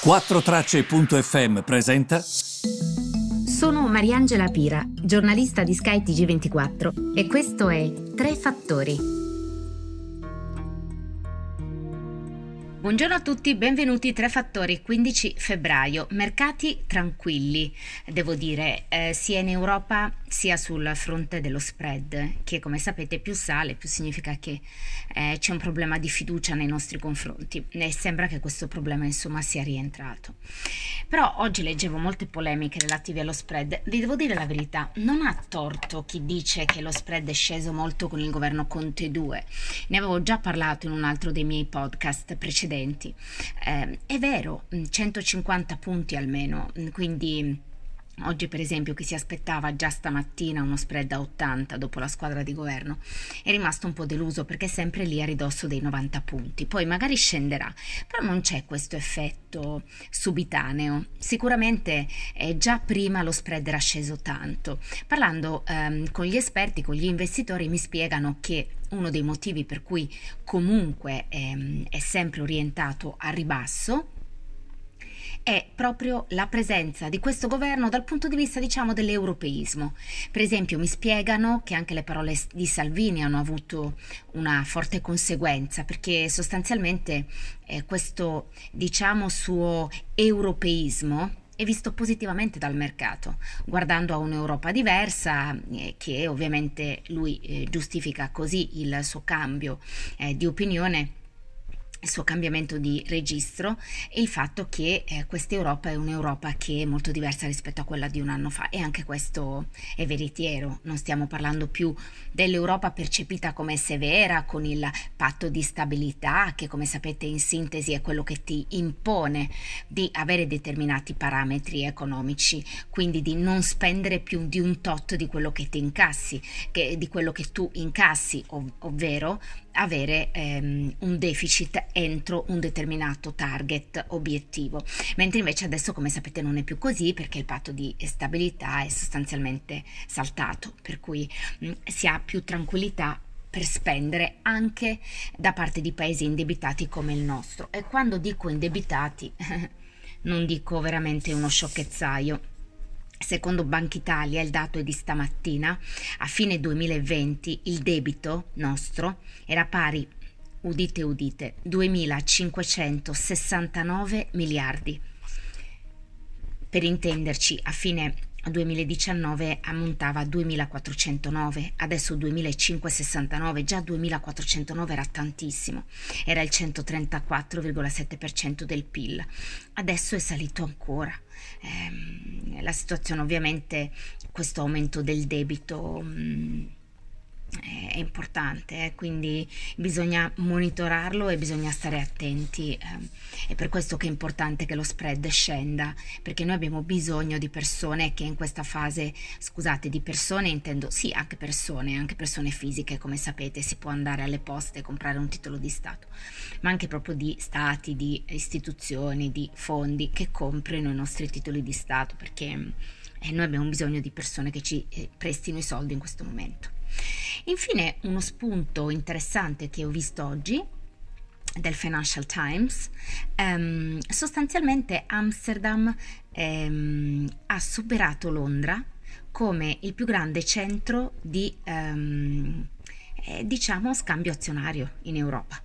4Tracce.fm presenta. Sono Mariangela Pira, giornalista di Sky TG24 e questo è Tre Fattori Buongiorno a tutti, benvenuti Tre Fattori, 15 febbraio, mercati tranquilli, devo dire, eh, sia in Europa sia sul fronte dello spread, che come sapete più sale più significa che eh, c'è un problema di fiducia nei nostri confronti e sembra che questo problema insomma sia rientrato. Però oggi leggevo molte polemiche relative allo spread, vi devo dire la verità, non ha torto chi dice che lo spread è sceso molto con il governo Conte 2, ne avevo già parlato in un altro dei miei podcast precedenti. Eh, è vero, 150 mm, punti almeno, mm, quindi Oggi, per esempio, chi si aspettava già stamattina uno spread a 80 dopo la squadra di governo è rimasto un po' deluso perché è sempre lì a ridosso dei 90 punti. Poi magari scenderà, però non c'è questo effetto subitaneo. Sicuramente eh, già prima lo spread era sceso tanto. Parlando ehm, con gli esperti, con gli investitori, mi spiegano che uno dei motivi per cui comunque ehm, è sempre orientato a ribasso è proprio la presenza di questo governo dal punto di vista, diciamo, dell'europeismo. Per esempio, mi spiegano che anche le parole di Salvini hanno avuto una forte conseguenza, perché sostanzialmente eh, questo, diciamo, suo europeismo è visto positivamente dal mercato, guardando a un'Europa diversa, eh, che ovviamente lui eh, giustifica così il suo cambio eh, di opinione il suo cambiamento di registro e il fatto che eh, questa Europa è un'Europa che è molto diversa rispetto a quella di un anno fa. E anche questo è veritiero, non stiamo parlando più dell'Europa percepita come severa con il patto di stabilità che come sapete in sintesi è quello che ti impone di avere determinati parametri economici, quindi di non spendere più di un tot di quello che ti incassi, che, di quello che tu incassi, ov- ovvero avere ehm, un deficit entro un determinato target obiettivo, mentre invece adesso come sapete non è più così perché il patto di stabilità è sostanzialmente saltato, per cui mh, si ha più tranquillità per spendere anche da parte di paesi indebitati come il nostro. E quando dico indebitati non dico veramente uno sciocchezzaio Secondo Banca Italia, il dato è di stamattina, a fine 2020 il debito nostro era pari, udite udite, 2.569 miliardi. Per intenderci, a fine 2019 ammontava a 2409, adesso 2569, già 2409 era tantissimo, era il 134,7% del PIL, adesso è salito ancora. Eh, la situazione ovviamente, questo aumento del debito... Mh, mm, è importante, eh? quindi bisogna monitorarlo e bisogna stare attenti. Eh. È per questo che è importante che lo spread scenda, perché noi abbiamo bisogno di persone che in questa fase, scusate, di persone intendo, sì, anche persone, anche persone fisiche, come sapete, si può andare alle poste e comprare un titolo di Stato, ma anche proprio di stati, di istituzioni, di fondi che comprino i nostri titoli di Stato, perché eh, noi abbiamo bisogno di persone che ci eh, prestino i soldi in questo momento. Infine, uno spunto interessante che ho visto oggi del Financial Times, um, sostanzialmente Amsterdam um, ha superato Londra come il più grande centro di um, eh, diciamo scambio azionario in Europa.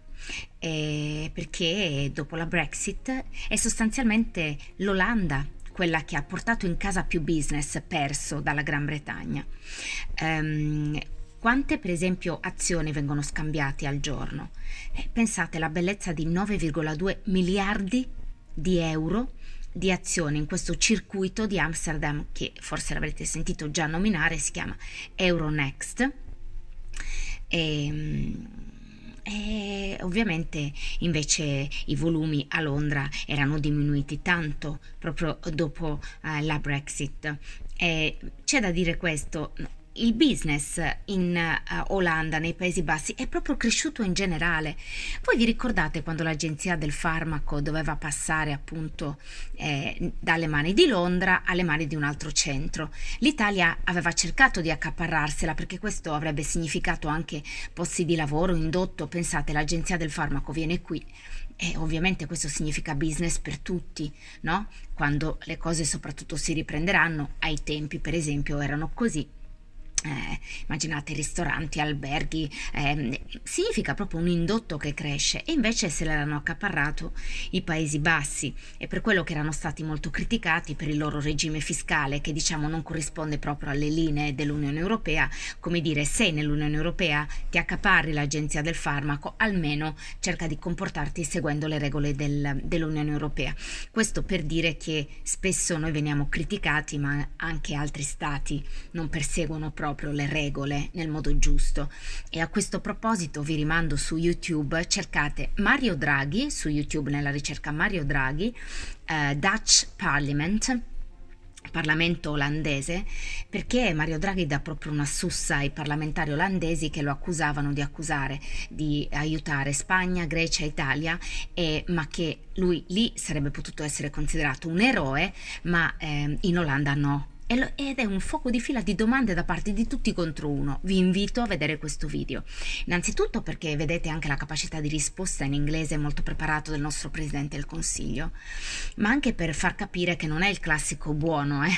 Eh, perché dopo la Brexit è sostanzialmente l'Olanda quella che ha portato in casa più business perso dalla Gran Bretagna. Um, quante per esempio azioni vengono scambiate al giorno? Eh, pensate alla bellezza di 9,2 miliardi di euro di azioni in questo circuito di Amsterdam che forse l'avrete sentito già nominare, si chiama Euronext. E, ehm, e ovviamente invece i volumi a Londra erano diminuiti tanto proprio dopo uh, la Brexit. E c'è da dire questo, il business in uh, Olanda, nei Paesi Bassi, è proprio cresciuto in generale. Voi vi ricordate quando l'agenzia del farmaco doveva passare appunto eh, dalle mani di Londra alle mani di un altro centro? L'Italia aveva cercato di accaparrarsela perché questo avrebbe significato anche posti di lavoro, indotto. Pensate, l'agenzia del farmaco viene qui E ovviamente questo significa business per tutti, no? Quando le cose soprattutto si riprenderanno, ai tempi per esempio erano così eh, immaginate ristoranti, alberghi, eh, significa proprio un indotto che cresce. E invece se l'hanno accaparrato i Paesi Bassi. E per quello che erano stati molto criticati per il loro regime fiscale che diciamo non corrisponde proprio alle linee dell'Unione Europea, come dire se nell'Unione Europea ti accaparri l'agenzia del farmaco almeno cerca di comportarti seguendo le regole del, dell'Unione Europea. Questo per dire che spesso noi veniamo criticati ma anche altri stati non perseguono proprio proprio le regole nel modo giusto. E a questo proposito vi rimando su YouTube, cercate Mario Draghi su YouTube nella ricerca Mario Draghi, eh, Dutch Parliament. Parlamento olandese perché Mario Draghi dà proprio una sussa ai parlamentari olandesi che lo accusavano di accusare di aiutare Spagna, Grecia, Italia e, ma che lui lì sarebbe potuto essere considerato un eroe ma eh, in Olanda no ed è un fuoco di fila di domande da parte di tutti contro uno. Vi invito a vedere questo video. Innanzitutto perché vedete anche la capacità di risposta in inglese molto preparato del nostro Presidente del Consiglio, ma anche per far capire che non è il classico buono, eh.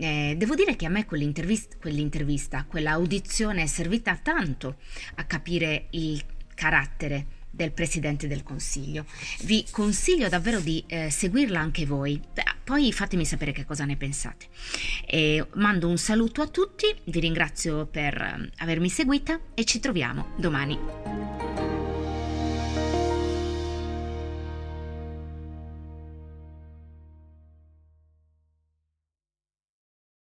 Eh, devo dire che a me quell'intervista, quell'intervista, quell'audizione è servita tanto a capire il carattere del Presidente del Consiglio. Vi consiglio davvero di eh, seguirla anche voi, poi fatemi sapere che cosa ne pensate. E mando un saluto a tutti, vi ringrazio per eh, avermi seguita e ci troviamo domani.